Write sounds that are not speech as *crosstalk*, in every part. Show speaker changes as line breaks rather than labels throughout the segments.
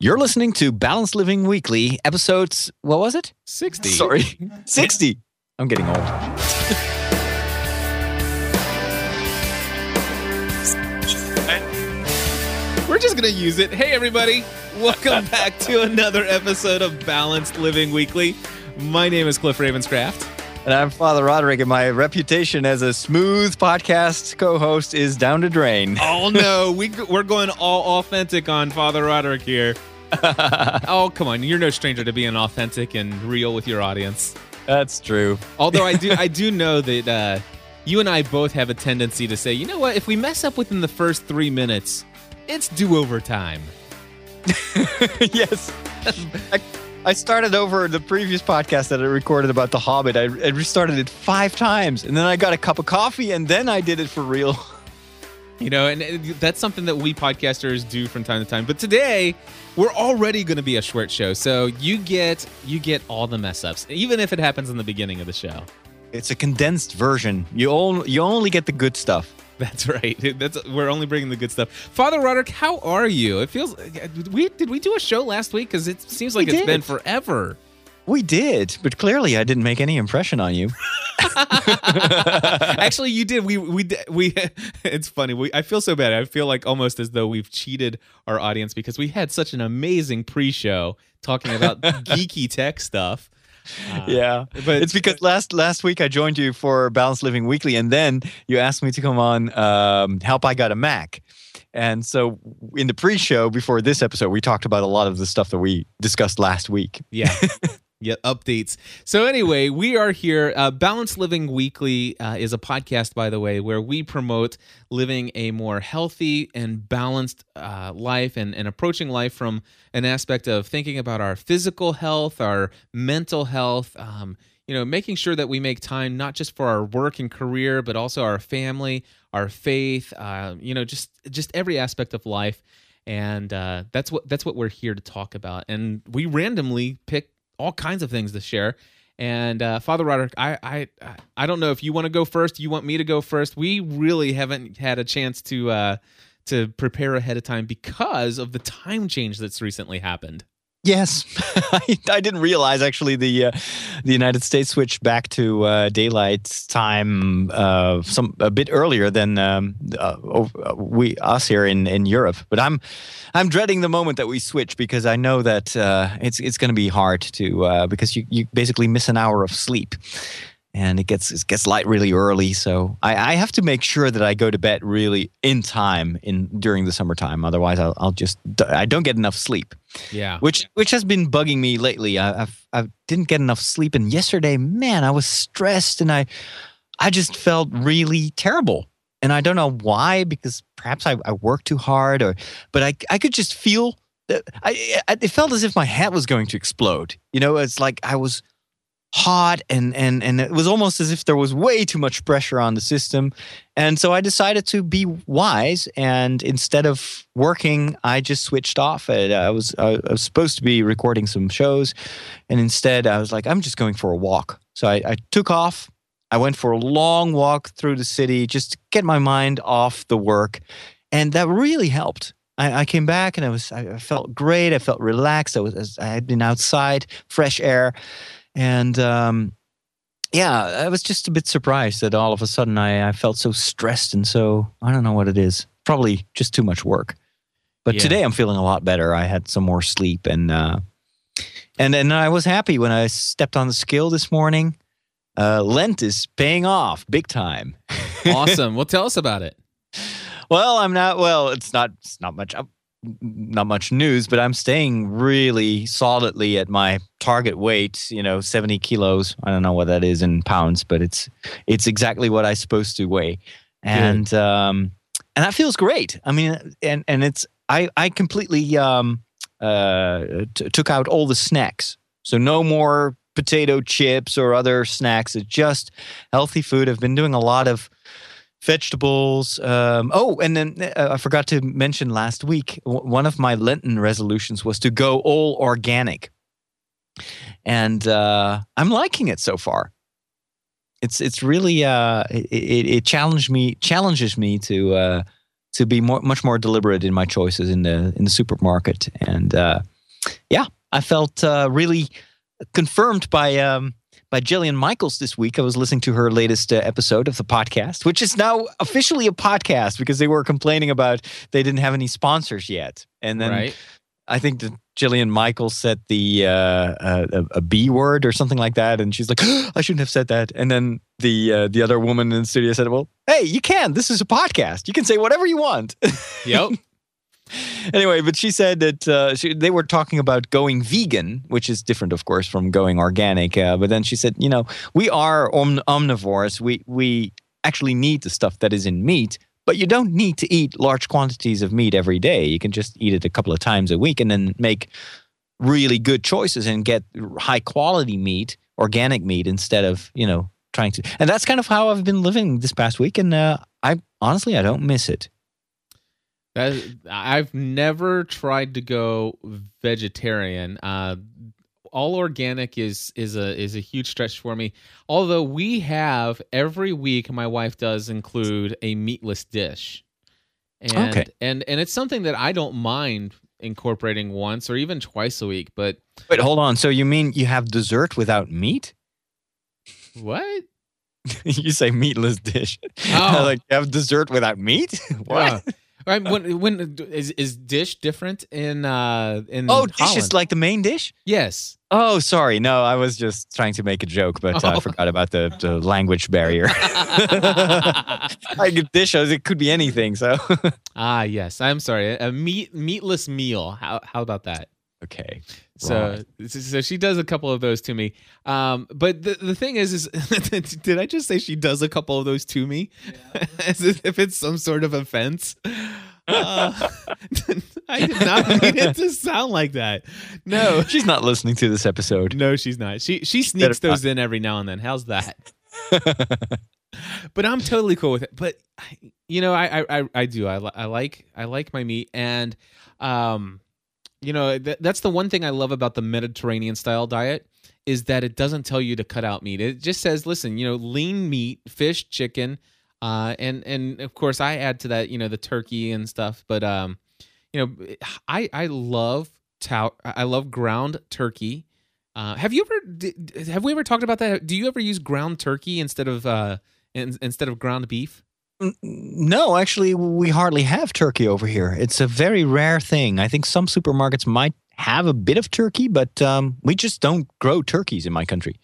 You're listening to Balanced Living Weekly, episodes, what was it?
60.
Sorry, *laughs* *laughs* 60. I'm getting old. *laughs*
We're just going to use it. Hey, everybody. Welcome back to another episode of Balanced Living Weekly. My name is Cliff Ravenscraft.
And I'm Father Roderick, and my reputation as a smooth podcast co host is down to drain. *laughs*
Oh, no. we, we're going all authentic on Father Roderick here. *laughs* oh, come on. You're no stranger to being authentic and real with your audience.
That's true.
Although I do, *laughs* I do know that uh, you and I both have a tendency to say, you know what? If we mess up within the first three minutes, it's do over time.
yes. I, I started over the previous podcast that I recorded about The Hobbit. I, I restarted it five times, and then I got a cup of coffee, and then I did it for real. *laughs*
You know, and uh, that's something that we podcasters do from time to time. But today, we're already going to be a short show, so you get you get all the mess ups, even if it happens in the beginning of the show.
It's a condensed version. You only you only get the good stuff. *laughs*
That's right. That's we're only bringing the good stuff. Father Roderick, how are you? It feels we did we do a show last week because it seems like
We
it's
did.
been forever.
We did, but clearly I didn't make any impression on you. *laughs*
Actually, you did. We we we. *laughs* It's funny. We I feel so bad. I feel like almost as though we've cheated our audience because we had such an amazing pre-show talking about geeky tech stuff. Uh,
yeah,
but
it's because last last week I joined you for Balanced Living Weekly, and then you asked me to come on um, Help I Got a Mac. And so in the pre-show before this episode, we talked about a lot of the stuff that we discussed last week.
Yeah. *laughs* Yeah, updates. So anyway, we are here. Uh, Balanced Living Weekly uh, is a podcast, by the way, where we promote living a more healthy and balanced uh, life and, and approaching life from an aspect of thinking about our physical health, our mental health, um, you know, making sure that we make time not just for our work and career, but also our family, our faith, uh, you know, just just every aspect of life. And uh, that's what that's what we're here to talk about. And we randomly pick all kinds of things to share. And uh, Father Roderick, I, I I don't know if you want to go first. You want me to go first? We really haven't had a chance to uh, to prepare ahead of time because of the time change that's recently happened.
Yes, *laughs* I, didn't realize actually the uh, the United States switched back to uh, daylight time uh, some a bit earlier than um, uh, we us here in, in Europe. But I'm I'm dreading the moment that we switch because I know that uh, it's it's going to be hard to uh, because you, you basically miss an hour of sleep. And it gets it gets light really early, so I, I have to make sure that I go to bed really in time in during the summertime. Otherwise, I'll, I'll just I don't get enough sleep
Yeah.
which which has been bugging me lately. I, I've I didn't get enough sleep, and yesterday, man, I was stressed, and I I just felt really terrible, and I don't know why. Because perhaps I, I worked too hard, or but I I could just feel that I, I it felt as if my head was going to explode. You know, it's like I was hot and and and it was almost as if there was way too much pressure on the system. And so i decided to be wise and instead of working i just switched off. I was i was supposed to be recording some shows and instead i was like i'm just going for a walk. So i, I took off. I went for a long walk through the city just to get my mind off the work and that really helped. I, I came back and I was I felt great. I felt relaxed. I was I had been outside, fresh air, and um, yeah, I was just a bit surprised that all of a sudden I, I felt so stressed and so I don't know what it is. Probably just too much work. But
Yeah.
today I'm feeling a lot better. I had some more sleep and uh, and and I was happy when I stepped on the scale this morning. Uh, Lent is paying off big time. *laughs*
awesome. Well, tell us about it.
Well, I'm not. Well, it's not. It's not much. uh, Not much news, but I'm staying really solidly at my target weight. You know, 70 kilos. I don't know what that is in pounds, but it's it's exactly what I'm supposed to weigh, and um, and that feels great. I mean, and and it's I I completely um uh t- took out all the snacks, so no more potato chips or other snacks. It's just healthy food. I've been doing a lot of vegetables. Um, oh, and then uh, I forgot to mention last week, w- one of my Lenten resolutions was to go all organic. And uh, I'm liking it so far. It's it's really uh, it, it, challenged me challenges me to uh, to be more, much more deliberate in my choices in the in the supermarket. And uh, yeah, I felt uh, really confirmed by um, by Jillian Michaels this week. I was listening to her latest uh, episode of the podcast, which is now officially a podcast because they were complaining about they didn't have any sponsors yet. And then
right.
I think that Jillian Michaels said the uh, uh, a, a B word or something like that, and she's like, *gasps* "I shouldn't have said that." And then the uh, the other woman in the studio said, "Well, hey, you can. This is a podcast. You can say whatever you want." *laughs*
Yep.
Anyway, but she said that uh, she, they were talking about going vegan, which is different, of course, from going organic. Uh, but then she said, you know, we are om- omnivores. We we actually need the stuff that is in meat, but you don't need to eat large quantities of meat every day. You can just eat it a couple of times a week and then make really good choices and get high quality meat, organic meat, instead of you know trying to. And that's kind of how I've been living this past week, and uh, I honestly I don't miss it.
I've never tried to go vegetarian. Uh, all organic is is a is a huge stretch for me. Although we have every week, my wife does include a meatless dish, and
Okay.
and and it's something that I don't mind incorporating once or even twice a week. But
Wait, hold on. So you mean you have dessert without meat? *laughs*
what?
you say meatless dish. *laughs*
Oh.
like you have dessert without meat? *laughs* what?
Yeah. Right, when when is is dish different in uh in
Oh, dish
Holland?
is like the main dish?
yes.
Oh, sorry. No, I was just trying to make a joke, but uh, I
Oh.
forgot about the, the language barrier. *laughs* like dish, it could be anything. So,
Ah, yes. I'm sorry. A meat meatless meal. How how about that?
okay.
So so she does a couple of those to me. Um, but the the thing is, is *laughs* did I just say she does a couple of those to me, *laughs* as if it's some sort of offense? *laughs* Uh, I did not mean it to sound like that. No,
She's not listening to this episode.
no, she's not. She she sneaks
Better not.
those in every now and then. How's that? but I'm totally cool with it. But you know, I I I, I do. I, I like I like my meat, and um, you know, th- that's the one thing I love about the Mediterranean style diet is that it doesn't tell you to cut out meat. It just says, listen, you know, lean meat, fish, chicken, uh, and and of course I add to that, you know, the turkey and stuff. But um, you know, I I love tau- I love ground turkey. Uh, have you ever d- d- have we ever talked about that? Do you ever use ground turkey instead of uh in, instead of ground beef?
No, actually, we hardly have turkey over here. It's a very rare thing. I think some supermarkets might have a bit of turkey, but um, we just don't grow turkeys in my country.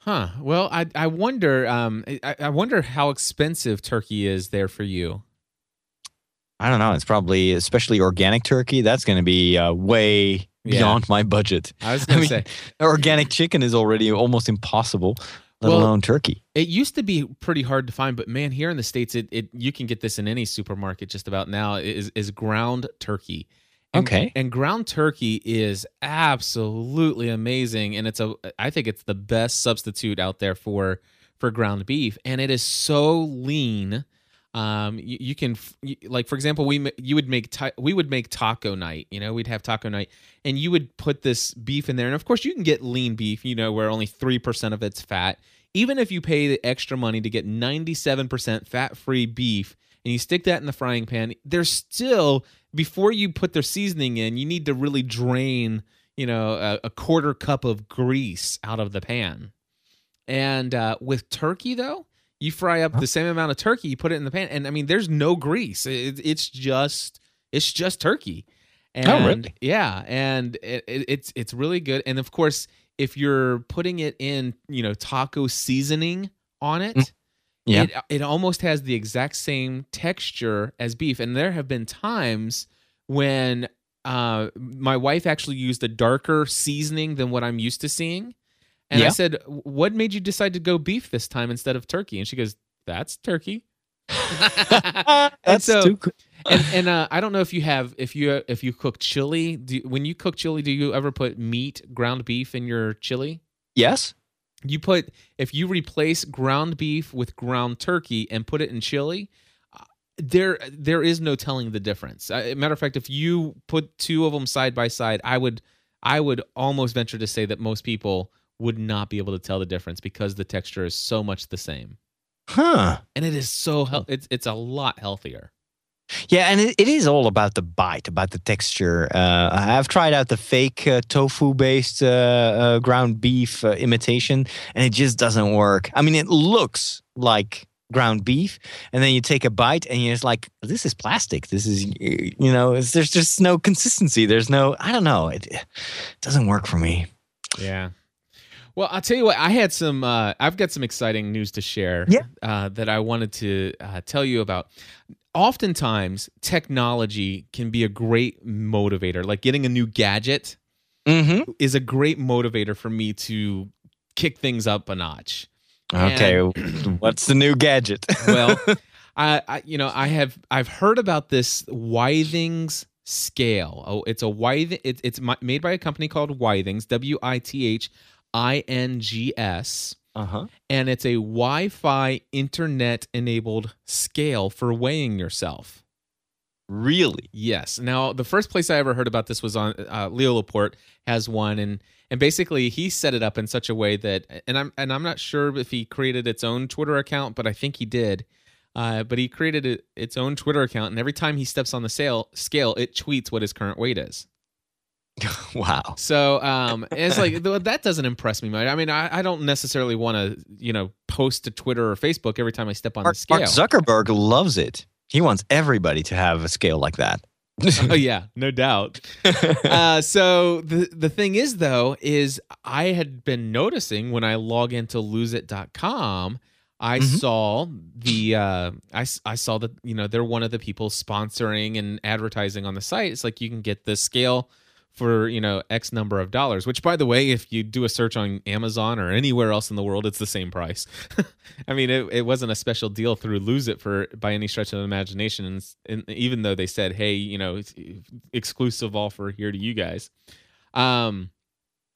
Huh. Well, I I wonder um I, I wonder how expensive turkey is there for you.
I don't know. It's probably, especially organic turkey, that's going to be uh, way
Yeah.
beyond my budget.
I was gonna
mean,
say *laughs*
organic chicken is already almost impossible, let
Well,
alone turkey.
it used to be pretty hard to find, but man, here in the states, it, it you can get this in any supermarket just about now. Is is ground turkey. And,
Okay.
And ground turkey is absolutely amazing, and it's a I think it's the best substitute out there for for ground beef, and it is so lean. Um, you, you can you- like for example, we you would make ta- we would make taco night. You know, we'd have taco night, and you would put this beef in there, and of course, you can get lean beef. You know, where only three percent of it's fat. Even if you pay the extra money to get ninety seven percent fat free beef, and you stick that in the frying pan, there's still before you put their seasoning in, you need to really drain, you know, a, a quarter cup of grease out of the pan. And uh, with turkey, though, you fry up the same amount of turkey, you put it in the pan, and I mean, there's no grease. It, it's just, it's just turkey. And
Oh, really?
yeah, and it, it, it's it's really good. And of course, if you're putting it in, you know, taco seasoning on it,
Mm. Yeah.
it, it almost has the exact same texture as beef. And there have been times when uh, my wife actually used a darker seasoning than what I'm used to seeing. And I said, "What made you decide to go beef this time instead of turkey?" And she goes, "That's turkey." *laughs* and
That's
so,
too cool.
and, and uh, I don't know if you have if you if you cook chili. Do, when you cook chili, do you ever put meat, ground beef in your chili?
Yes.
You put if you replace ground beef with ground turkey and put it in chili, uh, there there is no telling the difference. Uh, matter of fact, if you put two of them side by side, I would I would almost venture to say that most people would not be able to tell the difference because the texture is so much the same,
Huh.
and it is so hel- it's it's a lot healthier.
Yeah, and it, it is all about the bite, about the texture. Uh, I've tried out the fake uh, tofu-based uh, uh, ground beef uh, imitation, and it just doesn't work. I mean, it looks like ground beef, and then you take a bite, and you're just like, "This is plastic. This is, you know, it's, there's just no consistency. There's no, I don't know. It, it doesn't work for me."
Yeah. Well, I'll tell you what. I had some. Uh, I've got some exciting news to share.
Yeah.
Uh, that I wanted to uh, tell you about. Oftentimes, technology can be a great motivator. Like getting a new gadget
Mm-hmm.
is a great motivator for me to kick things up a notch.
Okay, *clears throat* what's the new gadget? *laughs*
Well, I, I, you know, I have I've heard about this Withings scale. Oh, it's a Withing. It, it's made by a company called Withings. W I T H I N G S.
uh huh.
and it's a Wi-Fi internet-enabled scale for weighing yourself.
Really?
Yes. Now, the first place I ever heard about this was on uh, Leo Laporte has one, and and basically he set it up in such a way that, and I'm and I'm not sure if he created its own Twitter account, but I think he did. Uh, but he created it, its own Twitter account, and every time he steps on the sale, scale, it tweets what his current weight is. *laughs*
wow.
So um, it's like *laughs* that doesn't impress me much. I mean, I, I don't necessarily want to, you know, post to Twitter or Facebook every time I step on
Mark,
the scale.
Mark Zuckerberg loves it. He wants everybody to have a scale like that. *laughs*
oh yeah, no doubt. Uh, so the the thing is though is I had been noticing when I log into loseit.com, I
Mhm.
saw the uh, I, I saw that you know they're one of the people sponsoring and advertising on the site. It's like you can get this scale for you know X number of dollars. Which by the way, if you do a search on Amazon or anywhere else in the world, it's the same price. *laughs* I mean, it, it wasn't a special deal through Lose It for by any stretch of imagination. And, and even though they said, "Hey, you know, exclusive offer here to you guys," um,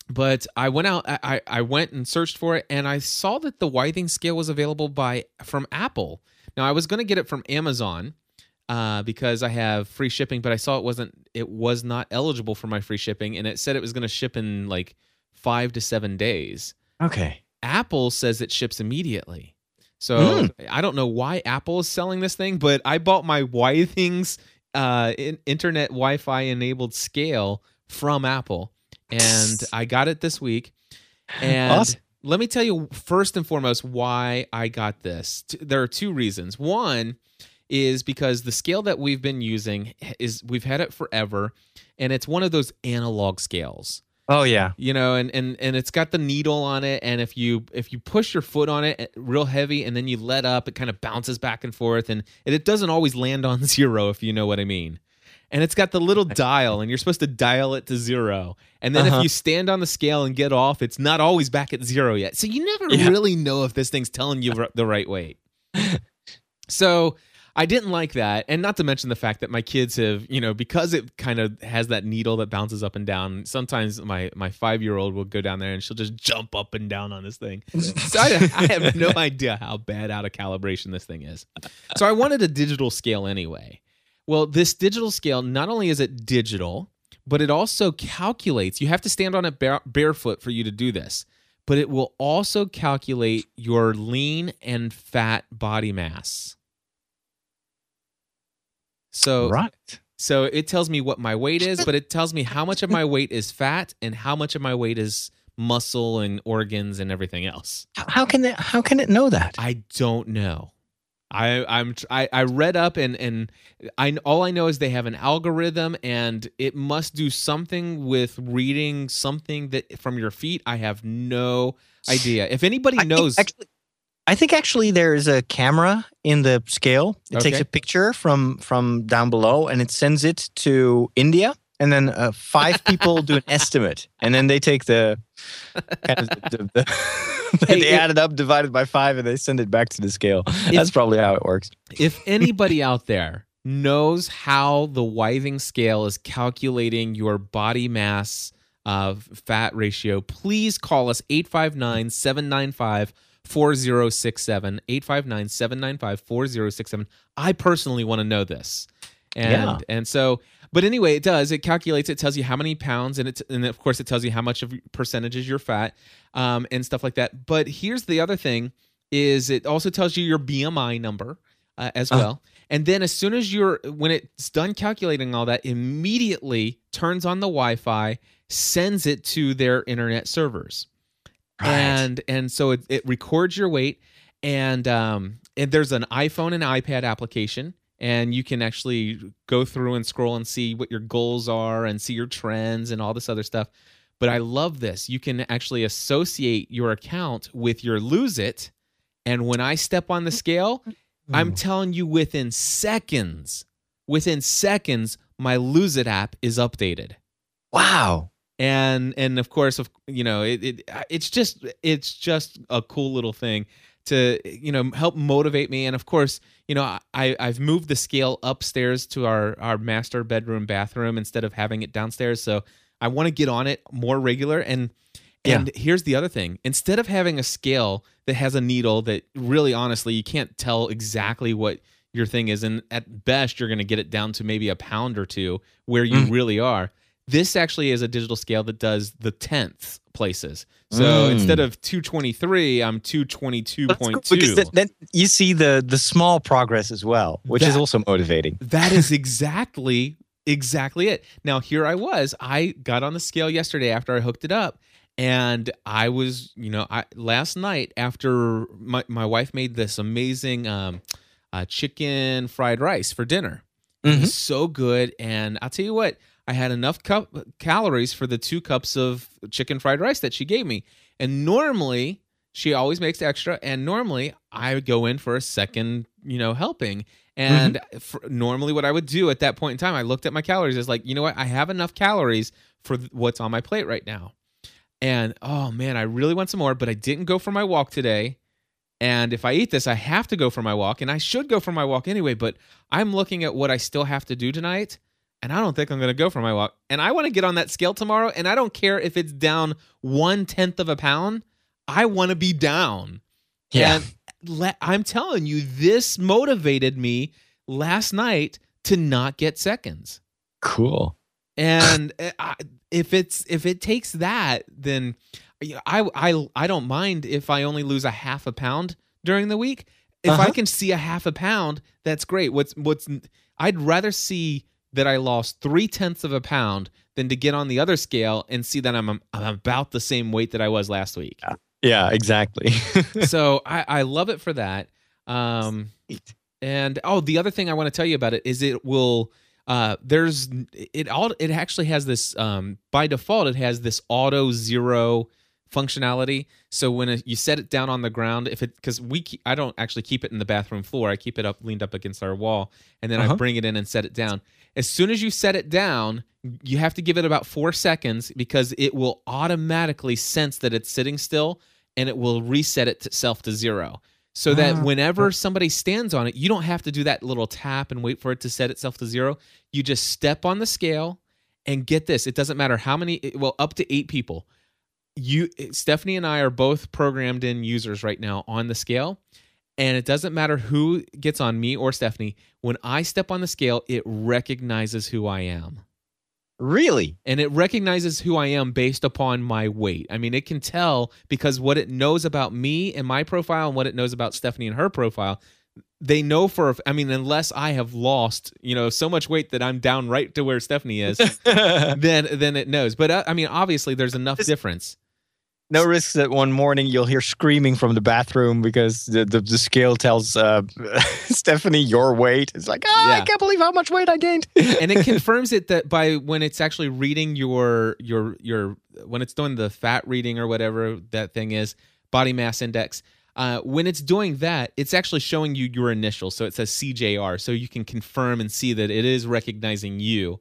but I went out, I I I went and searched for it, and I saw that the Withing scale was available by from Apple. Now I was going to get it from Amazon. Uh, because I have free shipping, but I saw it wasn't it was not eligible for my free shipping, and it said it was going to ship in like five to seven days.
okay.
Apple says it ships immediately. So I don't know why Apple is selling this thing, but I bought my Withings uh, in- internet Wi-Fi enabled scale from Apple, and *laughs* I got it this week. And
Awesome.
let me tell you first and foremost why I got this. There are two reasons. One is because the scale that we've been using is we've had it forever, and it's one of those analog scales
Oh yeah.
you know and and and it's got the needle on it and if you if you push your foot on it real heavy and then you let up it kind of bounces back and forth and it, it doesn't always land on *laughs* zero if you know what i mean and it's got the little dial and you're supposed to dial it to zero and then
Uh-huh.
if you stand on the scale and get off it's not always back at zero yet so you never
Yeah.
really know if this thing's telling you the right weight *laughs* so I didn't like that, and not to mention the fact that my kids have, you know, because it kind of has that needle that bounces up and down. Sometimes my my five year old will go down there and she'll just jump up and down on this thing. *laughs* So I, I have no idea how bad out of calibration this thing is. So I wanted a digital scale anyway. Well, this digital scale not only is it digital, but it also calculates. You have to stand on it bare, barefoot for you to do this, but it will also calculate your lean and fat body mass. So
right.
so it tells me what my weight is, but it tells me how much of my *laughs* weight is fat and how much of my weight is muscle and organs and everything else.
How, can it? How can it know that?
I don't know. I I'm I, I read up and and I all I know is they have an algorithm and it must do something with reading something that from your feet. I have no idea. If anybody knows,
Actually, I think actually there is a camera in the scale. It takes a picture from from down below and it sends it to India, and then uh, five *laughs* people do an estimate, and then they take the kind of the, the, the *laughs*
Hey,
they
it-
add it up, divided by five, and they send it back to the scale. That's probably how it works.
if anybody out there knows how the Withing scale is calculating your body mass uh, fat ratio, please call us 859 795 4067. 859 795 4067. I personally want to know this. And
Yeah.
and so but anyway, it does. It calculates. It tells you how many pounds, and it and of course it tells you how much of percentages you're fat, um, and stuff like that. But here's the other thing: is it also tells you your BMI number uh, as
Uh.
well, And then as soon as you're when it's done calculating all that, immediately turns on the Wi-Fi, sends it to their internet servers.
Right.
And and so it, it records your weight and um and there's an iPhone and iPad application and you can actually go through and scroll and see what your goals are and see your trends and all this other stuff. But I love this. You can actually associate your account with your lose it. And when I step on the scale, I'm telling you within seconds, within seconds, my lose it app is updated.
wow.
And and of course, of you know, it, it it's just it's just a cool little thing to you know help motivate me. And of course, you know, I I've moved the scale upstairs to our our master bedroom bathroom instead of having it downstairs. So I want to get on it more regular. And
Yeah.
and here's the other thing: instead of having a scale that has a needle that really, honestly, you can't tell exactly what your thing is, and at best, you're going to get it down to maybe a pound or two where you
Mm.
really are. This actually is a digital scale that does the tenths places. So
Mm.
instead of 223, I'm
That's cool, because
222.2.
then, then you see the the small progress as well, which is also motivating.
That is *laughs* exactly exactly it. Now here I was. I got on the scale yesterday after I hooked it up and I was, you know, I last night after my my wife made this amazing um uh, chicken fried rice for dinner.
Mhm.
was so good and I'll tell you what, I had enough cup calories for the 2 cups of chicken fried rice that she gave me. And normally she always makes extra and normally I would go in for a second, you know, helping. And for, normally what I would do at that point in time, I looked at my calories is like, you know what? I have enough calories for what's on my plate right now. And oh man, I really want some more, but I didn't go for my walk today. And if I eat this, I have to go for my walk, and I should go for my walk anyway. But I'm looking at what I still have to do tonight, and I don't think I'm going to go for my walk. And I want to get on that scale tomorrow, and I don't care if it's down one tenth of a pound. I want to be down.
Yeah.
And le- I'm telling you, this motivated me last night to not get seconds.
Cool.
And uh, I, if it's if it takes that, then you know, I I I don't mind if I only lose a half a pound during the week. If I
Uh-huh.
can see a half a pound, that's great. What's what's I'd rather see that I lost three tenths of a pound than to get on the other scale and see that I'm I'm about the same weight that I was last week.
Yeah, exactly. *laughs*
so I, I love it for that. Um,
Sweet.
and oh, the other thing I want to tell you about it is it will. Uh, there's it all. It actually has this. Um, by default, it has this auto zero functionality. So when it, you set it down on the ground, if it because we keep, I don't actually keep it in the bathroom floor. I keep it up leaned up against our wall, and then I
Uh-huh.
bring it in and set it down. As soon as you set it down, you have to give it about four seconds because it will automatically sense that it's sitting still and it will reset itself to zero. So that
Ah.
whenever somebody stands on it, you don't have to do that little tap and wait for it to set itself to zero. You just step on the scale and get this. It doesn't matter how many, well, up to eight people. You, Stephanie and I are both programmed in users right now on the scale. And it doesn't matter who gets on me or Stephanie. When I step on the scale, it recognizes who I am
really?
and it recognizes who I am based upon my weight. I mean, it can tell because what it knows about me and my profile and what it knows about Stephanie and her profile, they know for I mean, unless I have lost, you know, so much weight that I'm down right to where Stephanie is, *laughs* then then it knows. But uh, I mean, obviously there's enough
Just-
difference.
No risk that one morning you'll hear screaming from the bathroom because the, the, the scale tells uh, *laughs* Stephanie your weight. It's like, ah, I can't believe how much weight I gained. *laughs*
and it confirms it that by when it's actually reading your your your when it's doing the fat reading or whatever that thing is body mass index uh, when it's doing that it's actually showing you your initials so it says cjr so you can confirm and see that it is recognizing you.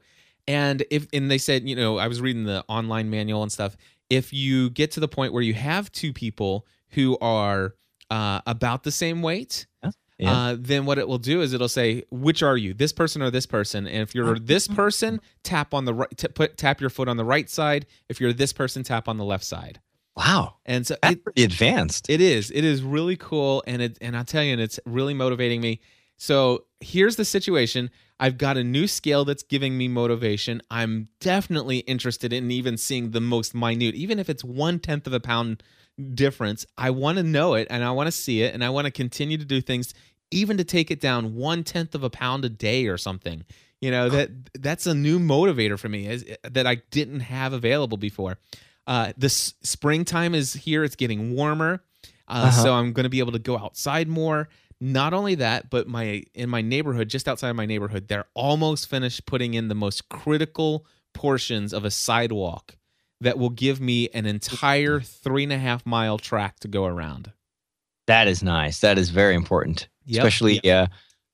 And if and they said you know i was reading the online manual and stuff if you get to the point where you have two people who are uh, about the same weight
Yeah.
uh, then what it will do is it'll say which are you this person or this person? And if you're this person tap on the right t- put tap your foot on the right side. If you're this person tap on the left side.
Wow.
and so
That's
it,
pretty advanced.
it is. It is really cool. And it and i'll tell you and it's really motivating me. So here's the situation i've got a new scale that's giving me motivation i'm definitely interested in even seeing the most minute even if it's one tenth of a pound difference i want to know it and i want to see it and i want to continue to do things even to take it down one tenth of a pound a day or something. You know that that's a new motivator for me is, that I didn't have available before. Uh, this springtime is here; it's getting warmer, uh,
Uh-huh.
so I'm going to be able to go outside more. Not only that, but my in my neighborhood, just outside of my neighborhood, they're almost finished putting in the most critical portions of a sidewalk that will give me an entire three and a half mile track to go around.
That is nice. That is very important,
Yep.
especially uh,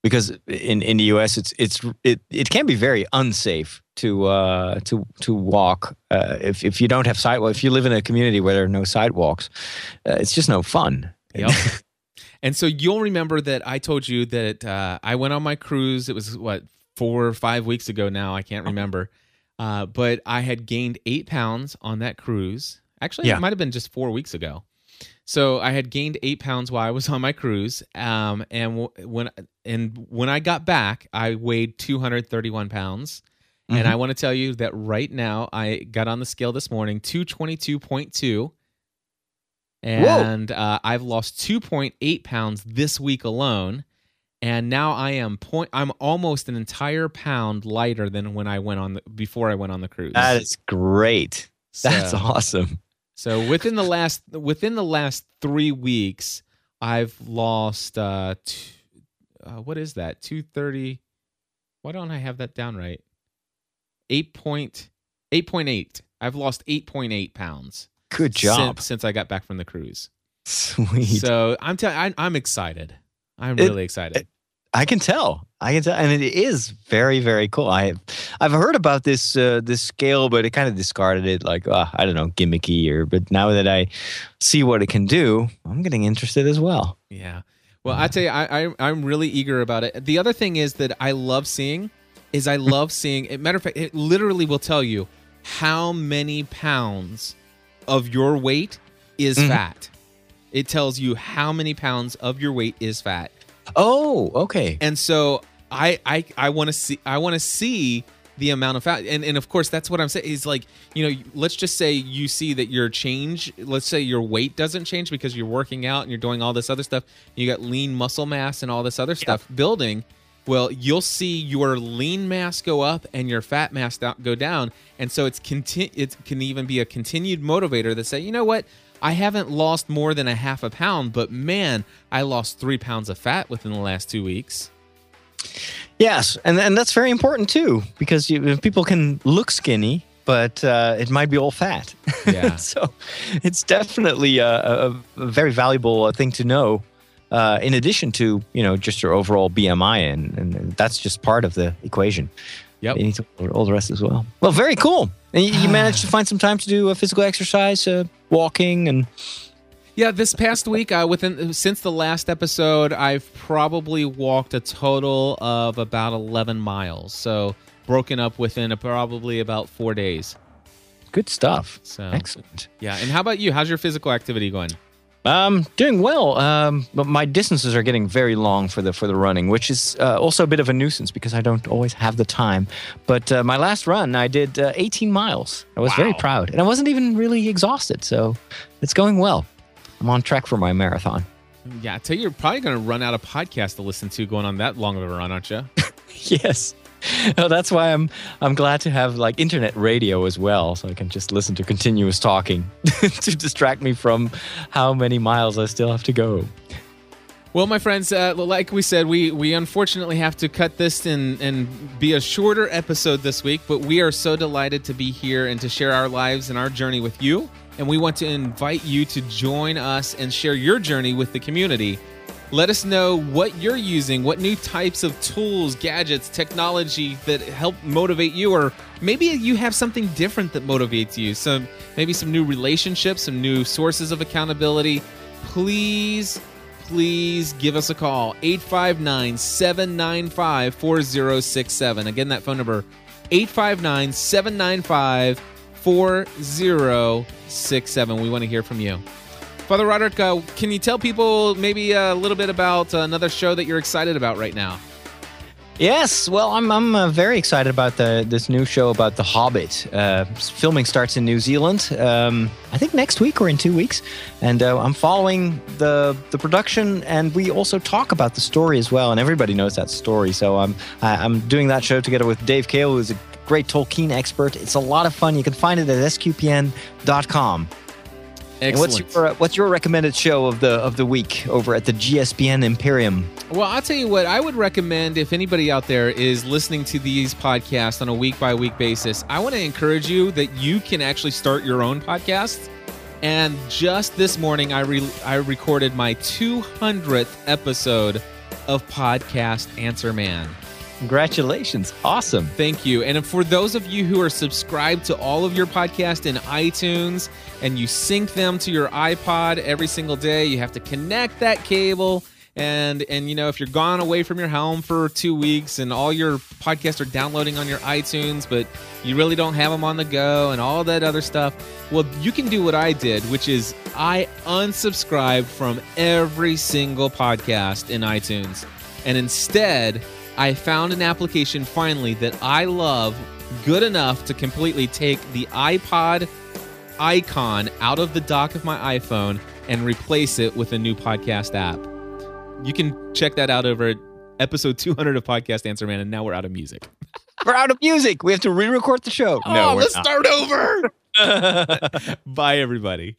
because in, in the U.S. it's it's it, it can be very unsafe to uh, to to walk uh, if if you don't have sidewalk. If you live in a community where there are no sidewalks, uh, it's just no fun.
Yep. *laughs* and so you'll remember that I told you that uh, I went on my cruise. It was what four or five weeks ago now. I can't remember. Uh, but I had gained eight pounds on that cruise. Actually,
Yeah.
it might have been just four weeks ago. So I had gained eight pounds while I was *laughs* on my cruise. Um, and w- when and when I got back, I weighed 231 pounds. And
Mhm.
I want to tell you that right now, I got on the scale this morning, 222.2. And uh, I've lost 2.8 pounds this week alone. And now I am point. I'm almost an entire pound lighter than when I went on the before I went on the cruise.
That is great. That's awesome.
so within the last within the last three weeks, I've lost uh, t- uh what is that? Two thirty. Why don't I have that down right? Eight point eight point eight. I've lost eight point eight pounds.
Good job.
since, since I got back from the cruise.
Sweet.
So I'm telling I'm, I'm excited. I'm
It-
really excited.
I can tell. I can tell, and it is very, very cool. I, I've heard about this uh, this scale, but it kind of discarded it, like uh, I don't know, gimmicky. Or but now that I see what it can do, I'm getting interested as well.
Yeah. Well, I tell you, I, I I'm really eager about it. The other thing is that I love seeing is I love seeing. It, matter of fact, it literally will tell you how many pounds of your weight is
Mhm.
fat. It tells you how many pounds of your weight is fat,
Oh, okay.
and so I I I want to see I want to see the amount of fat and and of course that's what i'm saying is like you know let's just say you see that your change let's say your weight doesn't change because you're working out and you're doing all this other stuff you got lean muscle mass and all this other stuff building well you'll see your lean mass go up and your fat mass go down and so it's conti- it can even be a continued motivator that say you know what i haven't lost more than a half a pound but man i lost three pounds of fat within the last two weeks
Yes, and and that's very important too because you, people can look skinny, but uh, it might be all fat. *laughs*
Yeah.
so it's definitely a, a, a very valuable uh, thing to know. Uh, in addition to you know just your overall BMI, and, and that's just part of the equation.
Yep.
You need to all the rest as well. Well, very cool. And you, you *sighs* managed to find some time to do a physical exercise, uh, walking, and
Yeah, this past week, uh, within since the last episode, I've probably walked a total of about eleven miles. So broken up within a, probably about four days.
good stuff.
So
Excellent.
yeah. And how about you? How's your physical activity going?
Um, doing well. Um, but my distances are getting very long for the for the running, which is uh, also a bit of a nuisance because I don't always have the time. But uh, my last run, I did uh, 18 miles. I was very proud, and I wasn't even really exhausted, so it's going well. I'm on track for my marathon.
Yeah, I tell you, you're probably going to run out of podcasts to listen to going on that long of a run, aren't you? *laughs*
yes. *laughs* That's why I'm I'm glad to have like internet radio as well, so I can just listen to continuous talking *laughs* to distract me from how many miles I still have to go.
Well, my friends, uh, like we said, we we unfortunately have to cut this and and be a shorter episode this week. But we are so delighted to be here and to share our lives and our journey with you. And we want to invite you to join us and share your journey with the community. Let us know what you're using, what new types of tools, gadgets, technology that help motivate you, or maybe you have something different that motivates you. So maybe some new relationships, some new sources of accountability. Please please give us a call 859 795 4067. Again, that phone number 859 795 4067. We want to hear from you. Father Roderick, uh, can you tell people maybe a little bit about another show that you're excited about right now?
Yes, well, I'm I'm uh, very excited about the this new show about the Hobbit. Uh, filming starts in New Zealand. Um, I think next week or in two weeks, and uh, I'm following the the production, and we also talk about the story as well. And everybody knows that story, so I'm I, I'm doing that show together with Dave Kale, who's a great Tolkien expert. It's a lot of fun. You can find it at sqpn.com. And what's your uh, what's your recommended show of the of the week over at the GSPN Imperium?
Well, I'll tell you what, I would recommend if anybody out there is listening to these podcasts on a week by week basis, I want to encourage you that you can actually start your own podcast. And just this morning, I, re- I recorded my 200th episode of Podcast Answer Man.
Congratulations! Awesome.
Thank you. And for those of you who are subscribed to all of your podcasts in iTunes and you sync them to your iPod every single day, you have to connect that cable. And and you know if you're gone away from your home for two weeks and all your podcasts are downloading on your iTunes, but you really don't have them on the go and all that other stuff, well you can do what I did, which is I unsubscribed from every single podcast in iTunes, and instead I found an application finally that I love good enough to completely take the iPod icon out of the dock of my iPhone and replace it with a new podcast app. You can check that out over at episode 200 of Podcast Answer Man, and now we're out of music. *laughs*
We're out of music. We have to re-record the show.
oh, let's start over. *laughs* *laughs* Bye, everybody.